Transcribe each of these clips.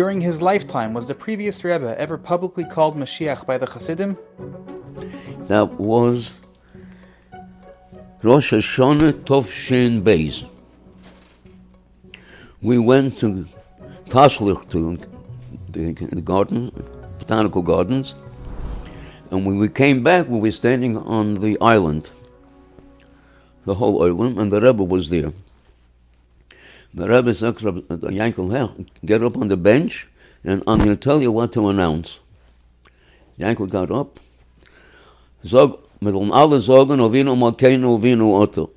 during his lifetime, was the previous Rebbe ever publicly called Mashiach by the Hasidim? That was Rosh Hashanah Tov Tovshin Beis. We went to Tashlich, to the garden, botanical gardens, and when we came back, we were standing on the island, the whole island, and the Rebbe was there. The Rebbe said, Yankel, get up on the bench, and I'm going to tell you what to announce. Yankel got up. Sag, mit uns alle sagen, Ovinu Malkeinu, Ovinu Otto.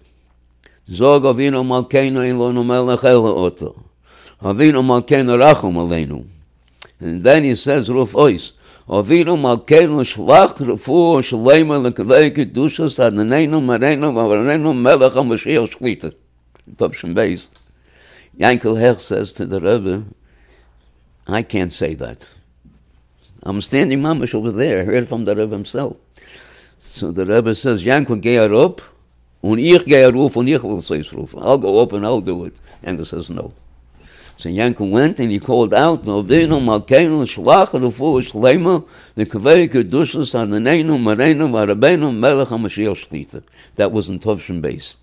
Sag, Ovinu Malkeinu, Ilonu Melech Ele Otto. Ovinu Malkeinu, Rachum Aleinu. And then he says, Ruf Ois, Ovinu Malkeinu, Shlach, Refu, Shlema, Lekavei, Kedushas, Adonenu, Marenu, Mavarenu, Melech HaMashiach, Shlita. Top Shem Beis. Yankel Hecht says to the Rebbe, I can't say that. I'm standing mamish over there, I heard from the Rebbe himself. So the Rebbe says, Yankel, er up, und ich gehe ruf, und ich will say ruf. I'll go up and I'll do it. Yankel says, no. So Yankel went and he called out, Novinu Malkeinu Shlach Rufu Shlema, the Kaveri Kedushas Adonenu Marenu Varabenu Melech HaMashiach Shlita. That was in Tovshin Beis.